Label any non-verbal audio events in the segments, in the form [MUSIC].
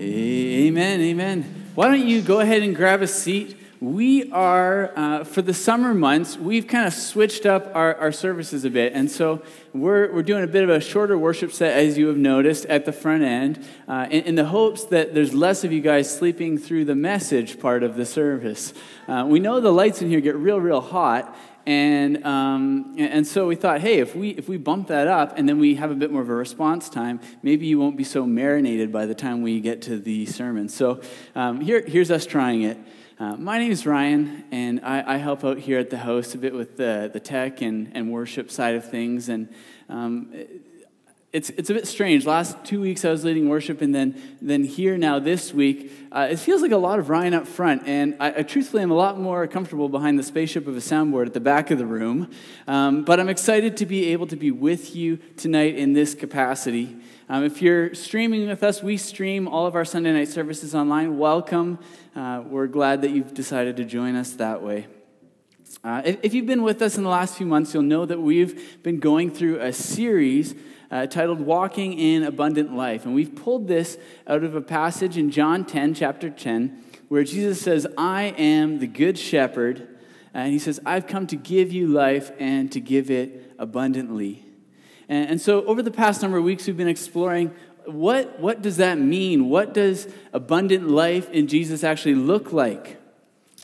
Amen, amen. Why don't you go ahead and grab a seat? We are, uh, for the summer months, we've kind of switched up our, our services a bit. And so we're, we're doing a bit of a shorter worship set, as you have noticed, at the front end, uh, in, in, the hopes that there's less of you guys sleeping through the message part of the service. Uh, we know the lights in here get real, real hot. And, um, and so we thought, hey, if we, if we bump that up and then we have a bit more of a response time, maybe you won't be so marinated by the time we get to the sermon. So um, here, here's us trying it. Uh, my name is Ryan, and I, I, help out here at the house a bit with the, the tech and, and worship side of things. And um, it's, it's a bit strange. Last two weeks I was leading worship, and then, then here now this week, uh, it feels like a lot of Ryan up front. And I, I, truthfully am a lot more comfortable behind the spaceship of a soundboard at the back of the room. Um, but I'm excited to be able to be with you tonight in this capacity. Um, if you're streaming with us, we stream all of our Sunday night services online. Welcome. Uh, we're glad that you've decided to join us that way. Uh, if, if you've been with us in the last few months, you'll know that we've been going through a series uh, titled Walking in Abundant Life. And we've pulled this out of a passage in John 10, chapter 10, where Jesus says, I am the good shepherd. And he says, I've come to give you life and to give it abundantly. And, and so, over the past number of weeks, we've been exploring what, what does that mean? What does abundant life in Jesus actually look like?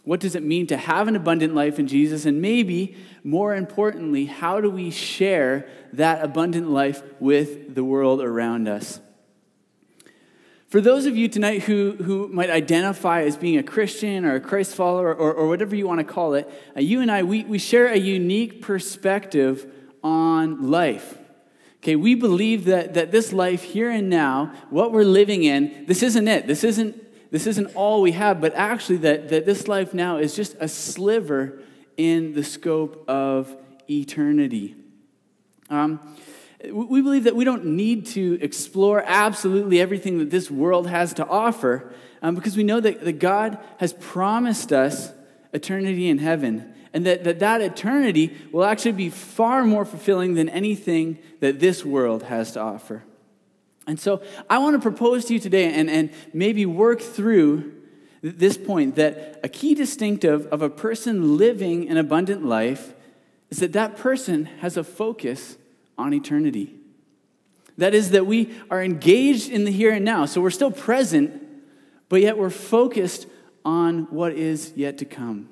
What does it mean to have an abundant life in Jesus? And maybe more importantly, how do we share that abundant life with the world around us? For those of you tonight who, who might identify as being a Christian or a Christ follower or, or whatever you want to call it, uh, you and I, we, we share a unique perspective on life. Okay, we believe that, that this life here and now, what we're living in, this isn't it. This isn't this isn't all we have, but actually that, that this life now is just a sliver in the scope of eternity. Um, we believe that we don't need to explore absolutely everything that this world has to offer um, because we know that, that God has promised us eternity in heaven and that, that that eternity will actually be far more fulfilling than anything that this world has to offer. And so I want to propose to you today and, and maybe work through this point that a key distinctive of a person living an abundant life is that that person has a focus on eternity. That is, that we are engaged in the here and now. So we're still present, but yet we're focused on what is yet to come.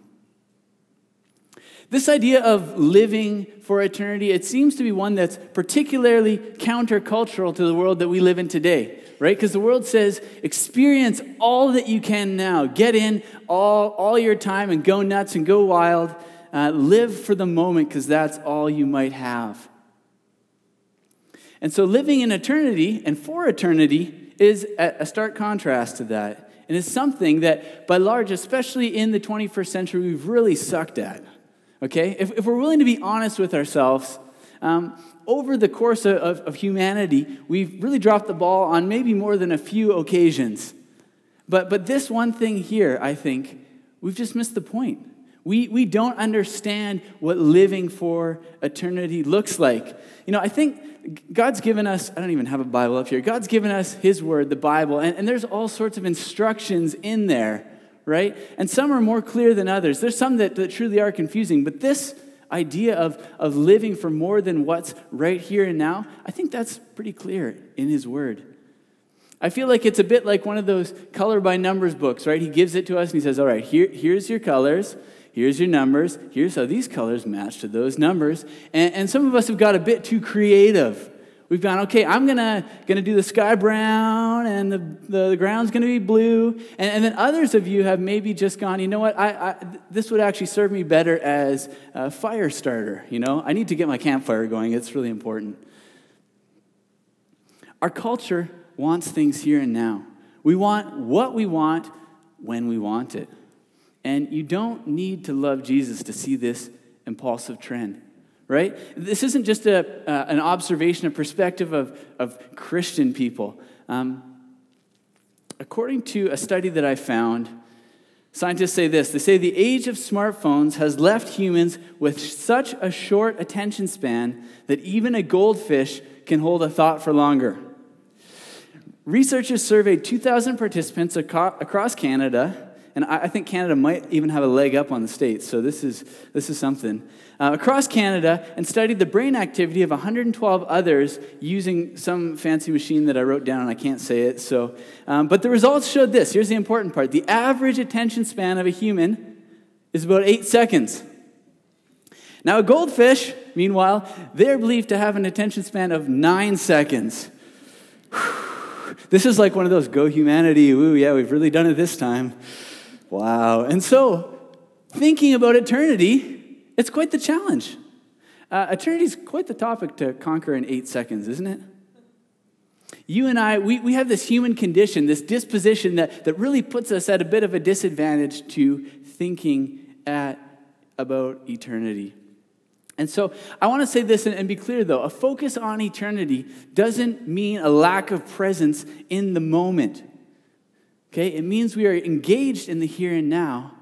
This idea of living for eternity, it seems to be one that's particularly countercultural to the world that we live in today, right? Because the world says, experience all that you can now. Get in all, all your time and go nuts and go wild. Uh, live for the moment because that's all you might have. And so living in eternity and for eternity is a stark contrast to that. And it's something that, by large, especially in the 21st century, we've really sucked at. Okay? If, if we're willing to be honest with ourselves, um, over the course of, of, of, humanity, we've really dropped the ball on maybe more than a few occasions. But, but this one thing here, I think, we've just missed the point. We, we don't understand what living for eternity looks like. You know, I think God's given us, I don't even have a Bible up here, God's given us His Word, the Bible, and, and there's all sorts of instructions in there right? And some are more clear than others. There's some that, that truly are confusing, but this idea of, of living for more than what's right here and now, I think that's pretty clear in His Word. I feel like it's a bit like one of those color by numbers books, right? He gives it to us and he says, All right, here, here's your colors, here's your numbers, here's how these colors match to those numbers. And, and some of us have got a bit too creative We've gone, okay, I'm gonna, gonna do the sky brown and the, the, the ground's gonna be blue. And, and, then others of you have maybe just gone, you know what, I, I, this would actually serve me better as a fire starter. You know, I need to get my campfire going, it's really important. Our culture wants things here and now. We want what we want when we want it. And you don't need to love Jesus to see this impulsive trend right? This isn't just a, uh, an observation, a perspective of, of Christian people. Um, according to a study that I found, scientists say this they say the age of smartphones has left humans with such a short attention span that even a goldfish can hold a thought for longer. Researchers surveyed 2,000 participants across Canada, and I think Canada might even have a leg up on the States, so this is, this is something. Uh, across Canada, and studied the brain activity of 112 others using some fancy machine that I wrote down, and I can't say it. So, um, but the results showed this. Here's the important part the average attention span of a human is about eight seconds. Now, a goldfish, meanwhile, they're believed to have an attention span of nine seconds. This is like one of those go humanity, woo, yeah, we've really done it this time. Wow. And so, thinking about eternity, it's quite the challenge. Uh, eternity is quite the topic to conquer in eight seconds, isn't it? You and I, we, we have this human condition, this disposition that, that really puts us at a bit of a disadvantage to thinking at, about eternity. And so I want to say this and, be clear though a focus on eternity doesn't mean a lack of presence in the moment. Okay? It means we are engaged in the here and now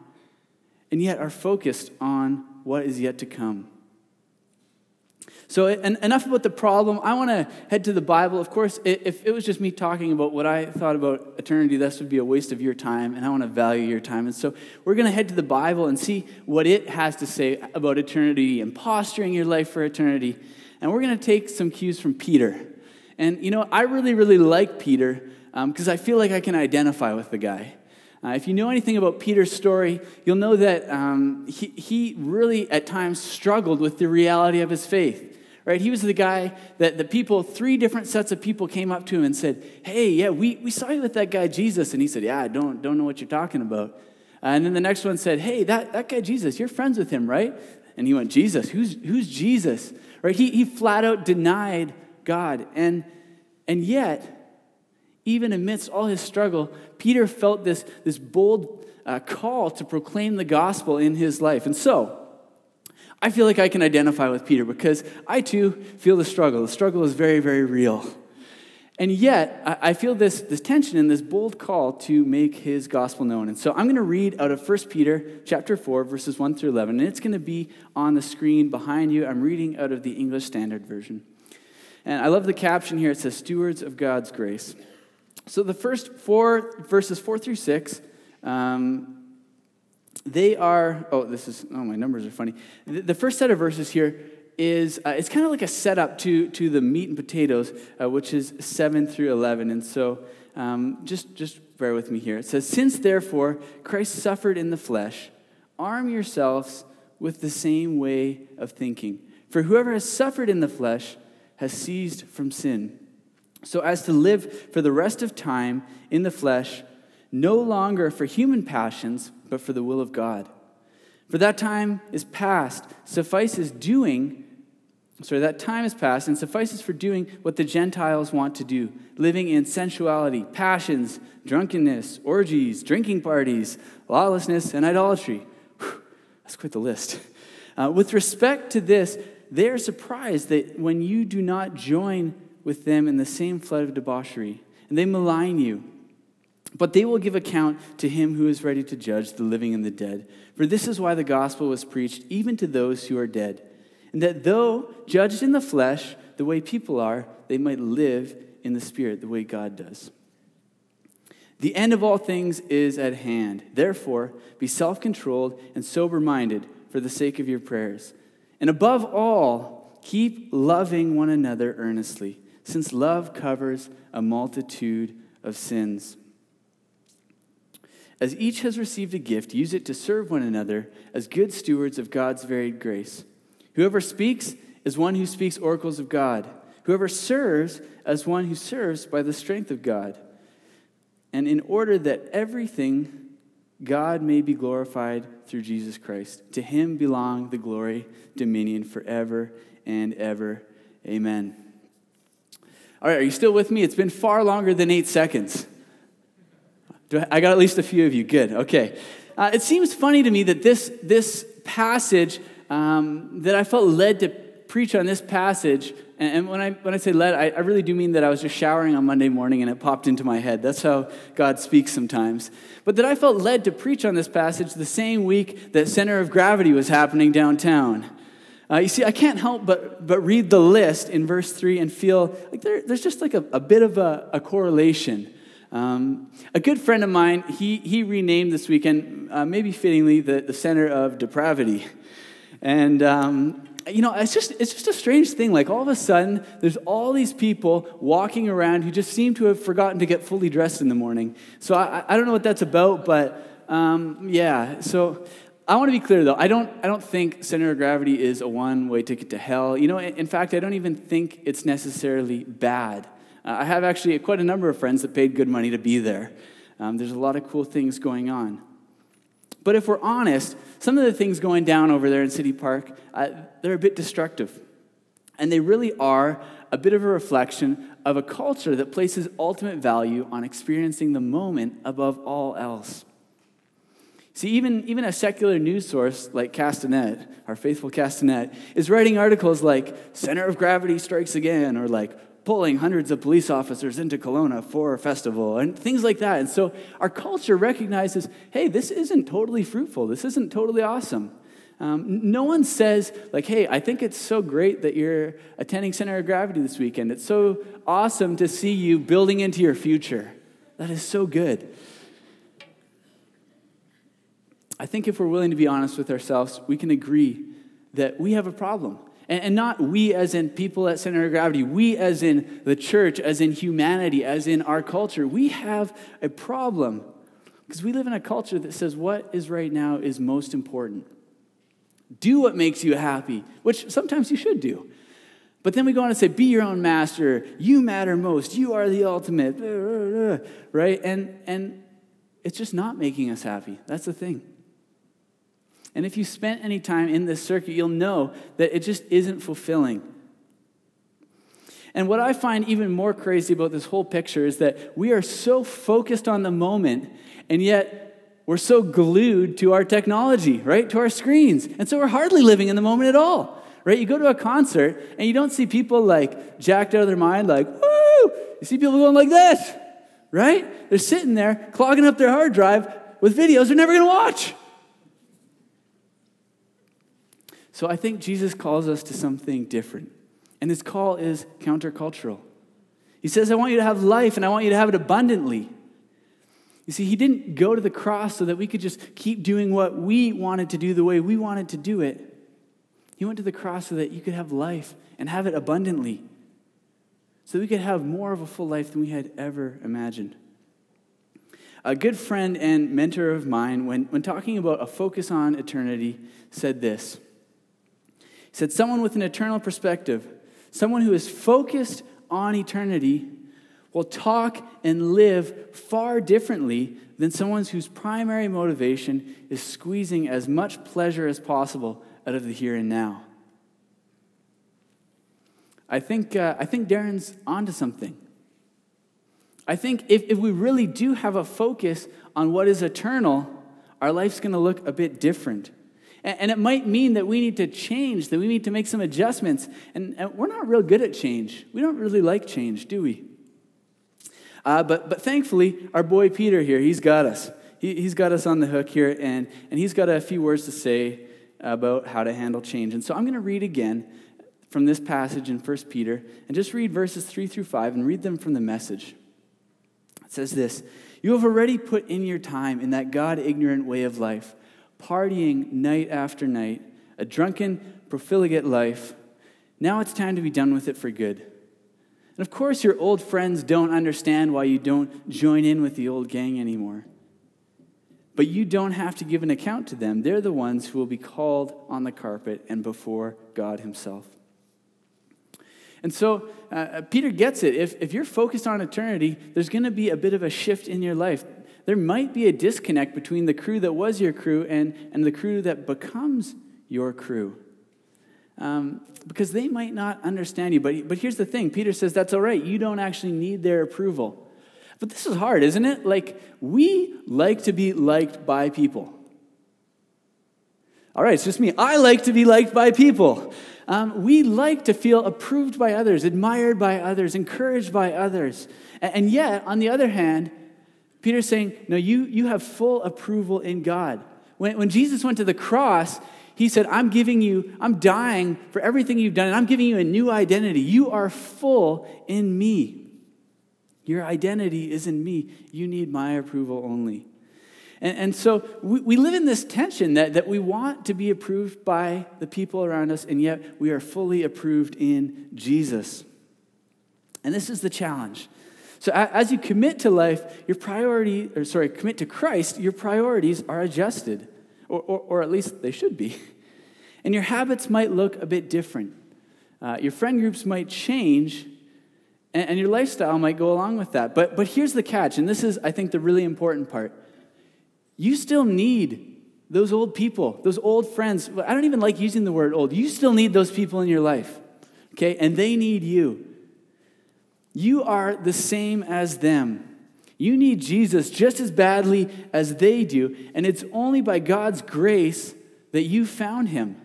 and yet are focused on what is yet to come. So, enough about the problem. I want to head to the Bible. Of course, if it was just me talking about what I thought about eternity, this would be a waste of your time, and I want to value your time. And so, we're going to head to the Bible and see what it has to say about eternity and posturing your life for eternity. And we're going to take some cues from Peter. And, you know, I really, really like Peter because um, I feel like I can identify with the guy. Uh, if you know anything about Peter's story, you'll know that um, he, he really at times struggled with the reality of his faith right? He was the guy that the people, three different sets of people came up to him and said, Hey, yeah, we, we saw you with that guy Jesus. And he said, Yeah, I don't, don't know what you're talking about. Uh, and then the next one said, Hey, that, that guy Jesus, you're friends with him, right? And he went, Jesus, who's, who's Jesus? Right? He, he flat out denied God. And, and yet, even amidst all his struggle, Peter felt this, this bold uh, call to proclaim the gospel in his life. And so, I feel like I can identify with Peter because I too feel the struggle. The struggle is very, very real. And yet, I feel this, this tension and this bold call to make his gospel known. And so I'm going to read out of 1 Peter chapter 4, verses 1 through 11. And it's going to be on the screen behind you. I'm reading out of the English Standard Version. And I love the caption here. It says, Stewards of God's Grace. So the first four, verses 4 through 6, um, they are, oh, this is, oh, my numbers are funny. The, first set of verses here is, uh, it's kind of like a setup to, to the meat and potatoes, uh, which is 7 through 11. And so um, just, just bear with me here. It says, Since therefore Christ suffered in the flesh, arm yourselves with the same way of thinking. For whoever has suffered in the flesh has ceased from sin, so as to live for the rest of time in the flesh, no longer for human passions but for the will of God. For that time is past, suffices doing, sorry, that time is past and suffices for doing what the Gentiles want to do, living in sensuality, passions, drunkenness, orgies, drinking parties, lawlessness, and idolatry. Whew, that's quite the list. Uh, with respect to this, they are surprised that when you do not join with them in the same flood of debauchery, and they malign you but they will give account to him who is ready to judge the living and the dead. For this is why the gospel was preached even to those who are dead, and that though judged in the flesh, the way people are, they might live in the spirit, the way God does. The end of all things is at hand. Therefore, be self controlled and sober minded for the sake of your prayers. And above all, keep loving one another earnestly, since love covers a multitude of sins. As each has received a gift, use it to serve one another as good stewards of God's varied grace. Whoever speaks is one who speaks oracles of God. Whoever serves as one who serves by the strength of God. And in order that everything God may be glorified through Jesus Christ. To him belong the glory, dominion forever and ever. Amen. All right, are you still with me? It's been far longer than eight seconds. I got at least a few of you. Good. Okay. Uh, it seems funny to me that this, this passage, um, that I felt led to preach on this passage, and, and when, I, when I say led, I, I, really do mean that I was just showering on Monday morning and it popped into my head. That's how God speaks sometimes. But that I felt led to preach on this passage the same week that Center of Gravity was happening downtown. Uh, you see, I can't help but, but read the list in verse 3 and feel like there, there's just like a, a bit of a, a correlation. Um, a good friend of mine, he, he renamed this weekend, uh, maybe fittingly, the, the center of depravity. And, um, you know, it's just, it's just a strange thing. Like, all of a sudden, there's all these people walking around who just seem to have forgotten to get fully dressed in the morning. So I, I don't know what that's about, but um, yeah. So I want to be clear, though. I don't, I don't think center of gravity is a one way ticket to hell. You know, in fact, I don't even think it's necessarily bad. Uh, I have actually quite a number of friends that paid good money to be there. Um, there's a lot of cool things going on. But if we're honest, some of the things going down over there in City Park, uh, they're a bit destructive. And they really are a bit of a reflection of a culture that places ultimate value on experiencing the moment above all else. See, even, even a secular news source like Castanet, our faithful Castanet, is writing articles like Center of Gravity Strikes Again, or like pulling hundreds of police officers into Kelowna for a festival, and things like that. And so our culture recognizes hey, this isn't totally fruitful, this isn't totally awesome. Um, no one says, like, hey, I think it's so great that you're attending Center of Gravity this weekend. It's so awesome to see you building into your future. That is so good. I think if we're willing to be honest with ourselves, we can agree that we have a problem. And, not we as in people at Center of Gravity, we as in the church, as in humanity, as in our culture. We have a problem because we live in a culture that says what is right now is most important. Do what makes you happy, which sometimes you should do. But then we go on and say, be your own master. You matter most. You are the ultimate. Right? And, and it's just not making us happy. That's the thing. And if you spent any time in this circuit, you'll know that it just isn't fulfilling. And what I find even more crazy about this whole picture is that we are so focused on the moment, and yet we're so glued to our technology, right? To our screens. And so we're hardly living in the moment at all, right? You go to a concert and you don't see people like jacked out of their mind, like, woo! You see people going like this, right? They're sitting there clogging up their hard drive with videos they're never to watch. So I think Jesus calls us to something different. And his call is countercultural. He says, I want you to have life and I want you to have it abundantly. You see, he didn't go to the cross so that we could just keep doing what we wanted to do the way we wanted to do it. He went to the cross so that you could have life and have it abundantly. So we could have more of a full life than we had ever imagined. A good friend and mentor of mine, when, when talking about a focus on eternity, said this. Said, Someone with an eternal perspective, someone who is focused on eternity, will talk and live far differently than someone whose primary motivation is squeezing as much pleasure as possible out of the here and now. I think, uh, I think Darren's onto something. I think if, if we really do have a focus on what is eternal, our life's going to look a bit different. And it might mean that we need to change, that we need to make some adjustments. And, we're not real good at change. We don't really like change, do we? Uh, but, but thankfully, our boy Peter here, he's got us. He, he's got us on the hook here, and, and he's got a few words to say about how to handle change. And so I'm going to read again from this passage in 1 Peter, and just read verses 3 through 5 and read them from the message. It says this You have already put in your time in that God ignorant way of life partying night after night, a drunken, profligate life. Now it's time to be done with it for good. And of course, your old friends don't understand why you don't join in with the old gang anymore. But you don't have to give an account to them. They're the ones who will be called on the carpet and before God Himself. And so uh, Peter gets it. If, if you're focused on eternity, there's going to be a bit of a shift in your life there might be a disconnect between the crew that was your crew and, and the crew that becomes your crew. Um, because they might not understand you. But, but here's the thing Peter says that's all right. You don't actually need their approval. But this is hard, isn't it? Like, we like to be liked by people. All right, it's just me. I like to be liked by people. Um, we like to feel approved by others, admired by others, encouraged by others. And yet, on the other hand, Peter's saying, No, you, you have full approval in God. When, when Jesus went to the cross, He said, I'm giving you, I'm dying for everything you've done, and I'm giving you a new identity. You are full in me. Your identity is in me. You need my approval only. And, and so we, we live in this tension that, that we want to be approved by the people around us, and yet we are fully approved in Jesus. And this is the challenge. So as you commit to life, your priority, or sorry, commit to Christ, your priorities are adjusted, or, or, or at least they should be. [LAUGHS] And your habits might look a bit different. Uh, your friend groups might change, and, and your lifestyle might go along with that. But, but here's the catch, and this is, I think, the really important part. You still need those old people, those old friends. I don't even like using the word old. You still need those people in your life, okay? And they need you. You are the same as them. You need Jesus just as badly as they do, and it's only by God's grace that you found him.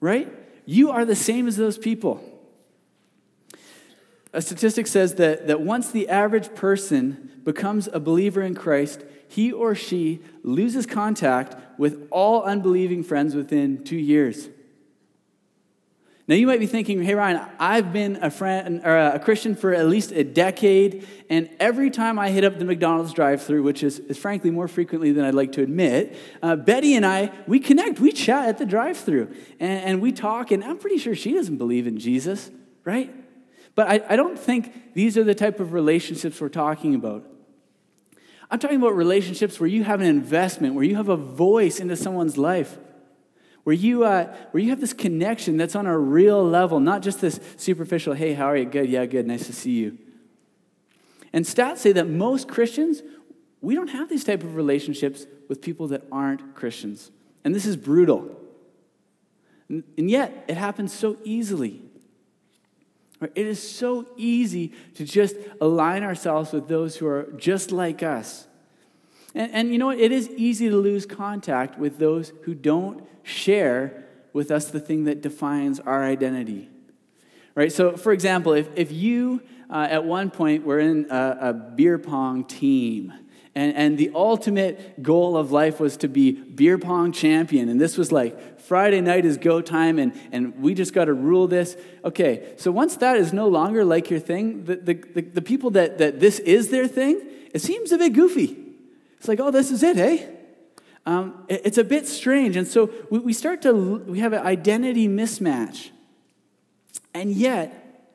Right? You are the same as those people. A statistic says that, that once the average person becomes a believer in Christ, he or she loses contact with all unbelieving friends within two years. Now, you might be thinking, hey, Ryan, I've been a, friend, or a Christian for at least a decade, and every time I hit up the McDonald's drive through, which is, is, frankly more frequently than I'd like to admit, uh, Betty and I, we connect, we chat at the drive through, and, and, we talk, and I'm pretty sure she doesn't believe in Jesus, right? But I, I don't think these are the type of relationships we're talking about. I'm talking about relationships where you have an investment, where you have a voice into someone's life where you, uh, where you have this connection that's on a real level, not just this superficial, hey, how are you? Good, yeah, good, nice to see you. And stats say that most Christians, we don't have these type of relationships with people that aren't Christians. And this is brutal. And yet, it happens so easily. It is so easy to just align ourselves with those who are just like us. And, and you know what? It is easy to lose contact with those who don't share with us the thing that defines our identity. Right? So, for example, if, if you uh, at one point were in a, a beer pong team, and, and the ultimate goal of life was to be beer pong champion. And this was like Friday night is go time, and, and we just got to rule this. Okay, so once that is no longer like your thing, the, the, the, the people that, that this is their thing, it seems a bit goofy. It's like, oh, this is it, eh? Um, it's a bit strange. And so we, we start to, we have an identity mismatch. And yet,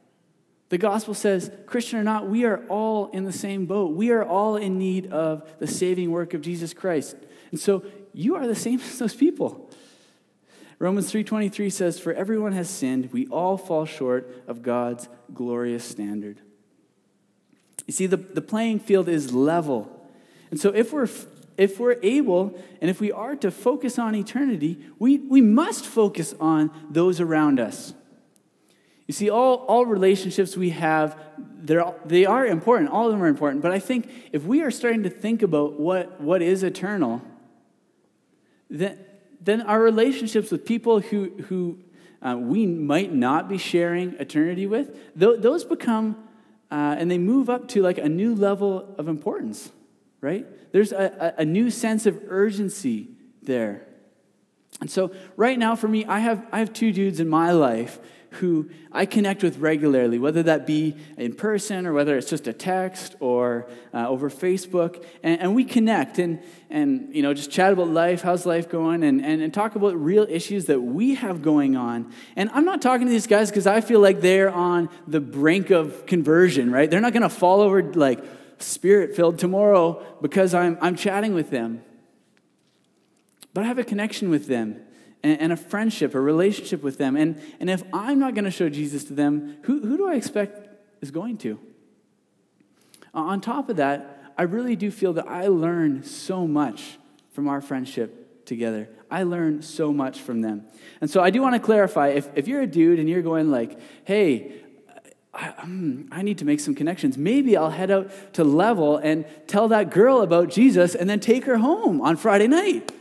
the gospel says, Christian or not, we are all in the same boat. We are all in need of the saving work of Jesus Christ. And so you are the same [LAUGHS] as those people. Romans 3:23 says, "For everyone has sinned, we all fall short of God's glorious standard." You see, the, the playing field is level. And so if we're if we're able and if we are to focus on eternity, we, we must focus on those around us. You see, all, all relationships we have, they're, they are important. All of them are important. But I think if we are starting to think about what, what is eternal, then, then our relationships with people who, who uh, we might not be sharing eternity with, th- those become, uh, and they move up to like a new level of importance right? There's a, a, new sense of urgency there. And so, right now, for me, I have, I have two dudes in my life who I connect with regularly, whether that be in person or whether it's just a text or uh, over Facebook. And, and, we connect and, and you know, just chat about life, how's life going, and, and, and talk about real issues that we have going on. And I'm not talking to these guys because I feel like they're on the brink of conversion, right? They're not going to fall over like, spirit filled tomorrow because I'm, I'm chatting with them. But I have a connection with them and, and a friendship, a relationship with them. And, and if I'm not going to show Jesus to them, who, who do I expect is going to? On top of that, I really do feel that I learn so much from our friendship together. I learn so much from them. And so I do want to clarify if, if you're a dude and you're going like, hey, I, um, I, need to make some connections. Maybe I'll head out to Level and tell that girl about Jesus and then take her home on Friday night.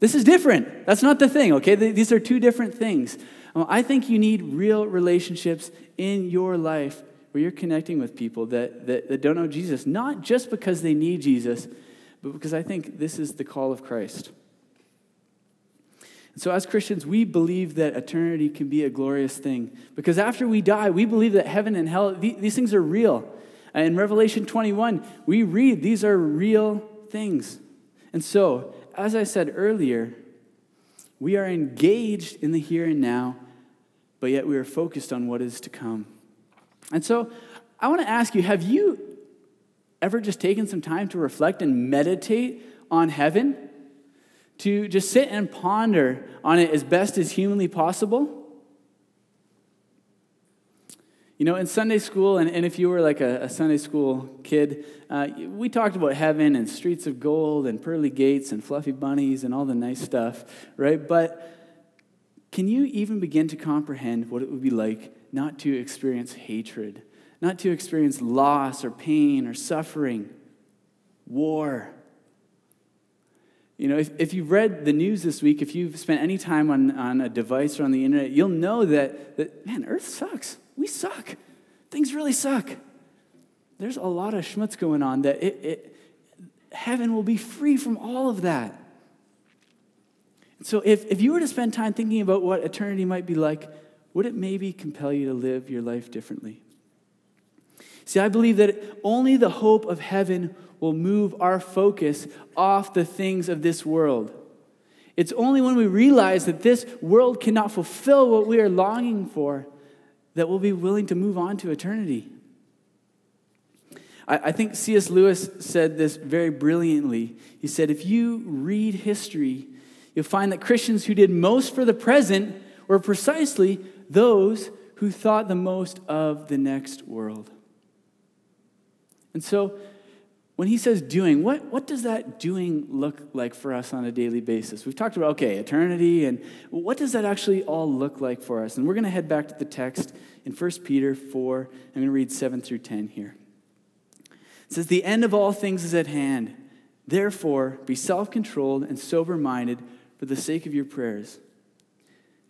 This is different. That's not the thing, okay? These are two different things. Um, I think you need real relationships in your life where you're connecting with people that, that, that don't know Jesus, not just because they need Jesus, but because I think this is the call of Christ. So, as Christians, we believe that eternity can be a glorious thing because after we die, we believe that heaven and hell, these things are real. In Revelation 21, we read these are real things. And so, as I said earlier, we are engaged in the here and now, but yet we are focused on what is to come. And so, I want to ask you have you ever just taken some time to reflect and meditate on heaven? To just sit and ponder on it as best as humanly possible? You know, in Sunday school, and, and if you were like a, a Sunday school kid, uh, we talked about heaven and streets of gold and pearly gates and fluffy bunnies and all the nice stuff, right? But can you even begin to comprehend what it would be like not to experience hatred, not to experience loss or pain or suffering, war? You know, if, if you've read the news this week, if you've spent any time on, on a device or on the internet, you'll know that, that man, Earth sucks we suck. Things really suck. There's a lot of schmutz going on that it, it, heaven will be free from all of that. So, if, if you were to spend time thinking about what eternity might be like, would it maybe compel you to live your life differently? See, I believe that only the hope of heaven will move our focus off the things of this world. It's only when we realize that this world cannot fulfill what we are longing for that we'll be willing to move on to eternity. I, I think C.S. Lewis said this very brilliantly. He said, If you read history, you'll find that Christians who did most for the present were precisely those who thought the most of the next world. And so, when he says doing, what, what does that doing look like for us on a daily basis? We've talked about, okay, eternity, and what does that actually all look like for us? And we're going to head back to the text in 1 Peter 4. I'm going to read 7 through 10 here. It says, The end of all things is at hand. Therefore, be self controlled and sober minded for the sake of your prayers.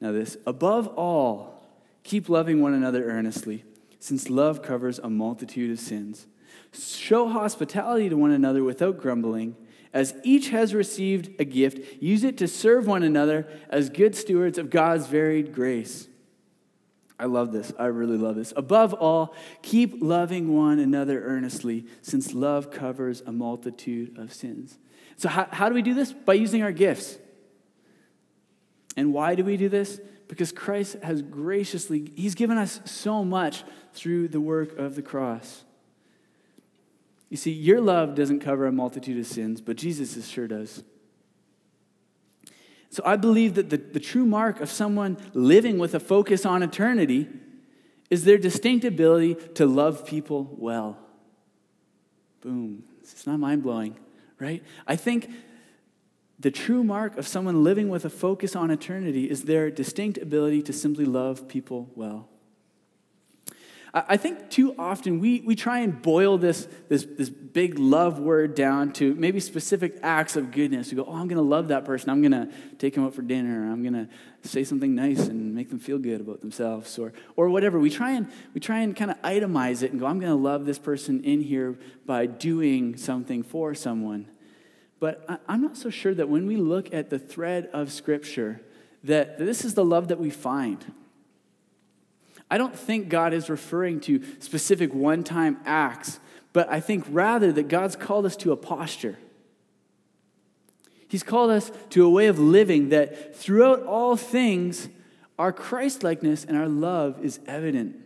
Now, this, above all, keep loving one another earnestly, since love covers a multitude of sins. Show hospitality to one another without grumbling. As each has received a gift, use it to serve one another as good stewards of God's varied grace. I love this. I really love this. Above all, keep loving one another earnestly, since love covers a multitude of sins. So, how, how do we do this? By using our gifts. And why do we do this? Because Christ has graciously, He's given us so much through the work of the cross. You see, your love doesn't cover a multitude of sins, but Jesus' sure does. So I believe that the, the true mark of someone living with a focus on eternity is their distinct ability to love people well. Boom. It's not mind blowing, right? I think the true mark of someone living with a focus on eternity is their distinct ability to simply love people well. I think too often we, we try and boil this, this, this big love word down to maybe specific acts of goodness. We go, oh, I'm going to love that person. I'm going to take them out for dinner. I'm going to say something nice and make them feel good about themselves or, or whatever. We try and, we try and kind of itemize it and go, I'm going to love this person in here by doing something for someone. But I, I'm not so sure that when we look at the thread of Scripture, that this is the love that we find. I don't think God is referring to specific one time acts, but I think rather that God's called us to a posture. He's called us to a way of living that throughout all things, our Christlikeness and our love is evident.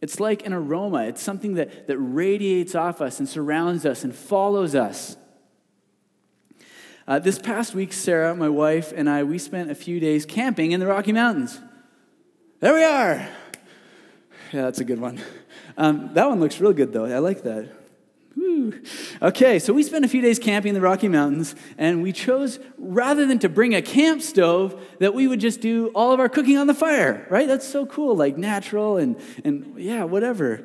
It's like an aroma, it's something that, that radiates off us and surrounds us and follows us. Uh, this past week, Sarah, my wife, and I, we spent a few days camping in the Rocky Mountains. There we are. Yeah, that's a good one. Um, that one looks real good, though. I like that. Woo. Okay, so we spent a few days camping in the Rocky Mountains, and we chose, rather than to bring a camp stove, that we would just do all of our cooking on the fire, right? That's so cool, like natural and, and yeah, whatever.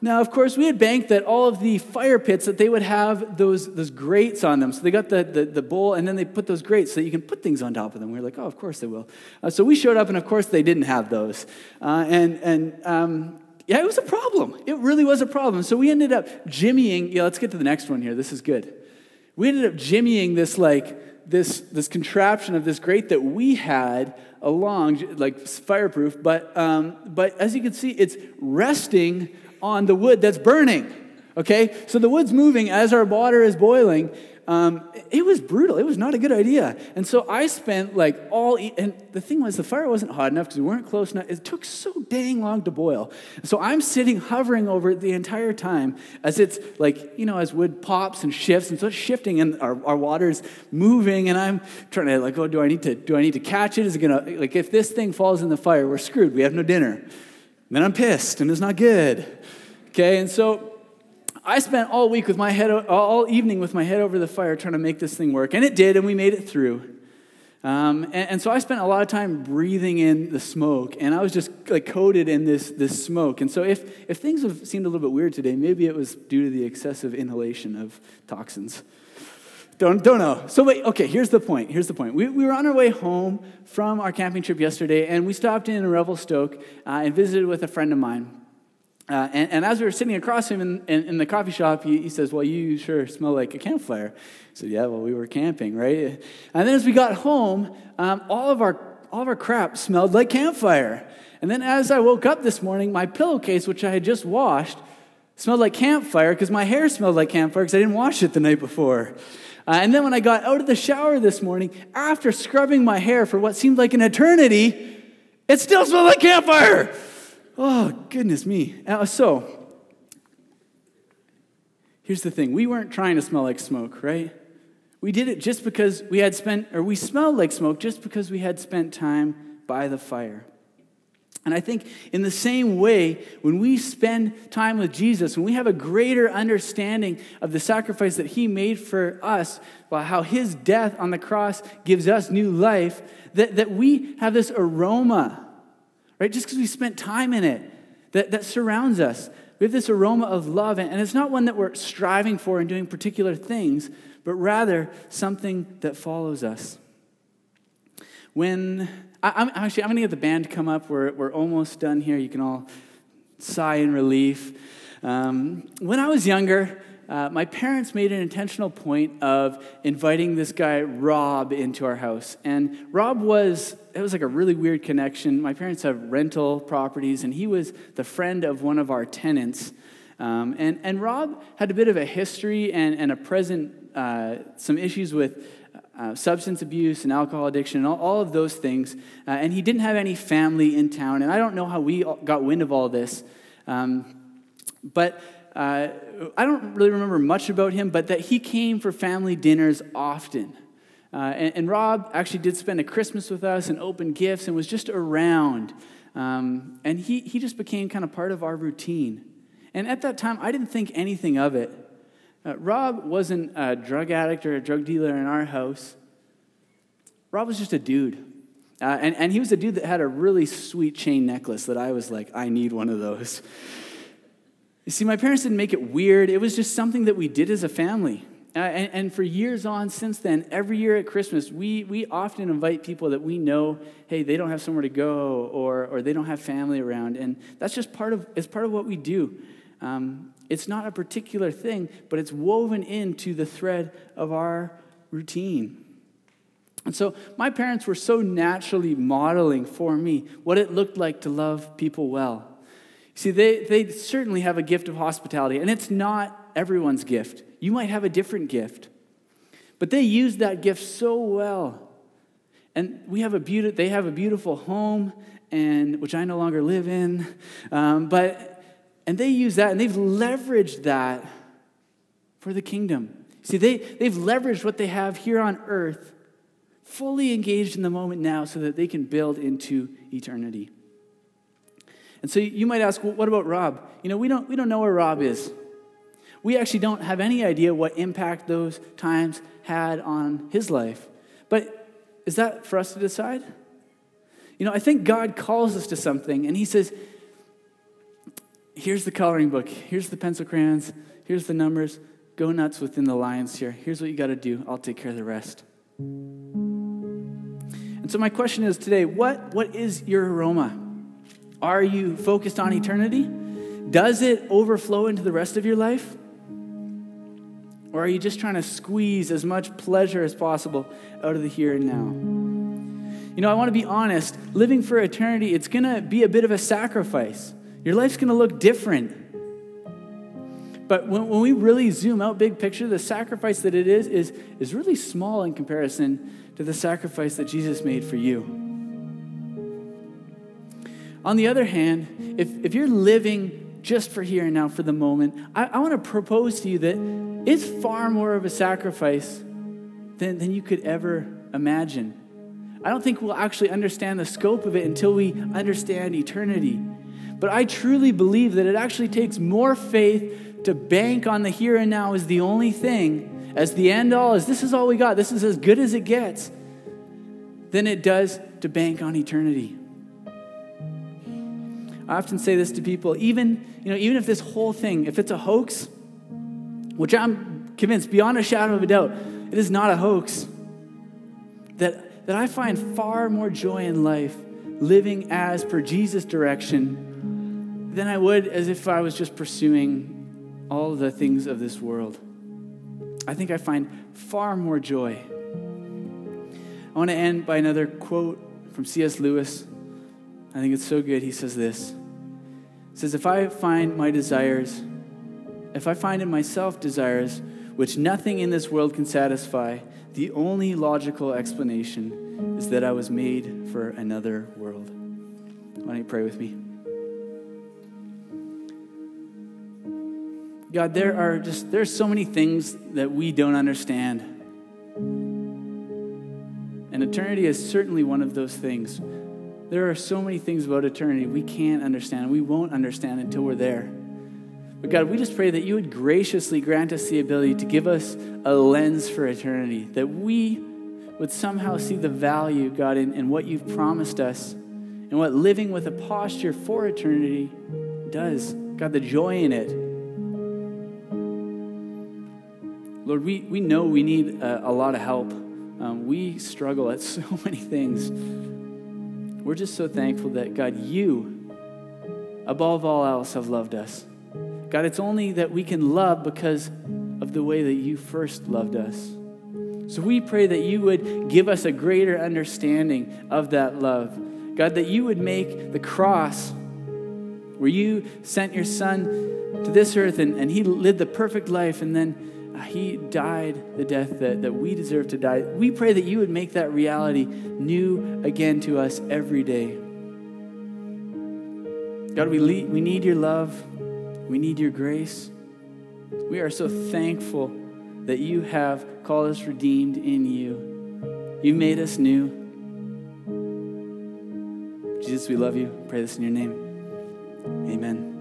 Now, of course, we had banked that all of the fire pits that they would have those, those grates on them. So they got the, the, the bowl, and then they put those grates so you can put things on top of them. We were like, oh, of course they will. Uh, so we showed up, and of course they didn't have those. Uh, and and um, yeah, it was a problem. It really was a problem. So we ended up jimmying. Yeah, let's get to the next one here. This is good. We ended up jimmying this like this, this contraption of this grate that we had along, like fireproof, but, um, but as you can see, it's resting on the wood that's burning. Okay? So the wood's moving as our water is boiling, um, it was brutal. It was not a good idea. And so I spent like all, e- and the thing was, the fire wasn't hot enough because we weren't close enough. It took so dang long to boil. So I'm sitting hovering over it the entire time as it's like, you know, as wood pops and shifts, and so it's shifting, and our, our water's moving, and I'm trying to like, oh, do I need to, do I need to catch it? Is it gonna, like, if this thing falls in the fire, we're screwed. We have no dinner. Then I'm pissed, and it's not good. Okay, and so I spent all week with my head, all evening with my head over the fire trying to make this thing work, and it did, and we made it through. Um, and, and, so I spent a lot of time breathing in the smoke, and I was just like coated in this, this smoke. And so if, if things have seemed a little bit weird today, maybe it was due to the excessive inhalation of toxins. Don't, don't know. So, wait, okay, here's the point. Here's the point. We, we were on our way home from our camping trip yesterday, and we stopped in Revelstoke uh, and visited with a friend of mine. Uh, and, and, as we were sitting across him in, in, in the coffee shop, he, he, says, Well, you sure smell like a campfire. I said, Yeah, well, we were camping, right? And then as we got home, um, all, of our, all of our crap smelled like campfire. And then as I woke up this morning, my pillowcase, which I had just washed, smelled like campfire because my hair smelled like campfire because I didn't wash it the night before. Uh, and then when I got out of the shower this morning, after scrubbing my hair for what seemed like an eternity, it still smelled like campfire. Oh, goodness me. Uh, so, here's the thing we weren't trying to smell like smoke, right? We did it just because we had spent, or we smelled like smoke just because we had spent time by the fire. And I think in the same way, when we spend time with Jesus, when we have a greater understanding of the sacrifice that he made for us, well, how his death on the cross gives us new life, that, that we have this aroma right? Just because we spent time in it that, that surrounds us. We have this aroma of love, and it's not one that we're striving for and doing particular things, but rather something that follows us. When I, am actually, I'm to get the band come up. We're, we're almost done here. You can all sigh in relief. Um, when I was younger, uh, my parents made an intentional point of inviting this guy, Rob, into our house. And Rob was, it was like a really weird connection. My parents have rental properties, and he was the friend of one of our tenants. Um, and, and Rob had a bit of a history and, and a present, uh, some issues with uh, substance abuse and alcohol addiction and all, all of those things. Uh, and he didn't have any family in town. And I don't know how we got wind of all this. Um, but uh, I don't really remember much about him, but that he came for family dinners often. Uh, and, and, Rob actually did spend a Christmas with us and opened gifts and was just around. Um, and he, he just became kind of part of our routine. And at that time, I didn't think anything of it. Uh, Rob wasn't a drug addict or a drug dealer in our house. Rob was just a dude. Uh, and, and he was a dude that had a really sweet chain necklace that I was like, I need one of those. You see, my parents didn't make it weird, it was just something that we did as a family. Uh, and, and, for years on since then, every year at Christmas, we, we often invite people that we know, hey, they don't have somewhere to go or, or they don't have family around. And that's just part of, it's part of what we do. Um, it's not a particular thing, but it's woven into the thread of our routine. And so my parents were so naturally modeling for me what it looked like to love people well. See, they, they certainly have a gift of hospitality, and it's not everyone's gift. You might have a different gift. But they use that gift so well. And we have a beautiful, they have a beautiful home, and which I no longer live in. Um, but and they use that and they've leveraged that for the kingdom. See, they, they've leveraged what they have here on earth, fully engaged in the moment now, so that they can build into eternity. And so you might ask, well, what about Rob? You know, we don't, we don't know where Rob is. We actually don't have any idea what impact those times had on his life. But is that for us to decide? You know, I think God calls us to something and he says, here's the coloring book, here's the pencil crayons, here's the numbers. Go nuts within the lines here. Here's what you got to do. I'll take care of the rest. And so my question is today, what, what is your aroma? Are you focused on eternity? Does it overflow into the rest of your life? Or are you just trying to squeeze as much pleasure as possible out of the here and now? You know, I want to be honest. Living for eternity, it's going to be a bit of a sacrifice. Your life's going to look different. But when, when we really zoom out big picture, the sacrifice that it is, is, is really small in comparison to the sacrifice that Jesus made for you. On the other hand, if, if you're living just for here and now, for the moment, I, I want to propose to you that it's far more of a sacrifice than, than you could ever imagine. I don't think we'll actually understand the scope of it until we understand eternity. But I truly believe that it actually takes more faith to bank on the here and now as the only thing, as the end all, as this is all we got, this is as good as it gets, than it does to bank on eternity. I often say this to people, even, you know, even if this whole thing, if it's a hoax, which I'm convinced beyond a shadow of a doubt, it is not a hoax, that, that I find far more joy in life living as per Jesus' direction than I would as if I was just pursuing all the things of this world. I think I find far more joy. I want to end by another quote from C.S. Lewis. I think it's so good. He says this He says, If I find my desires, if I find in myself desires which nothing in this world can satisfy, the only logical explanation is that I was made for another world. Why don't you pray with me? God, there are just there's so many things that we don't understand. And eternity is certainly one of those things. There are so many things about eternity we can't understand. We won't understand until we're there. But God, we just pray that you would graciously grant us the ability to give us a lens for eternity, that we would somehow see the value, God, in, in what you've promised us and what living with a posture for eternity does. God, the joy in it. Lord, we, we know we need a, a lot of help. Um, we struggle at [LAUGHS] so many things. We're just so thankful that, God, you, above all else, have loved us. God, it's only that we can love because of the way that you first loved us. So we pray that you would give us a greater understanding of that love. God, that you would make the cross where you sent your son to this earth and, and he lived the perfect life and then he died the death that, that we deserve to die. We pray that you would make that reality new again to us every day. God, we, le- we need your love. We need your grace. We are so thankful that you have called us redeemed in you. You made us new. Jesus, we love you. Pray this in your name. Amen.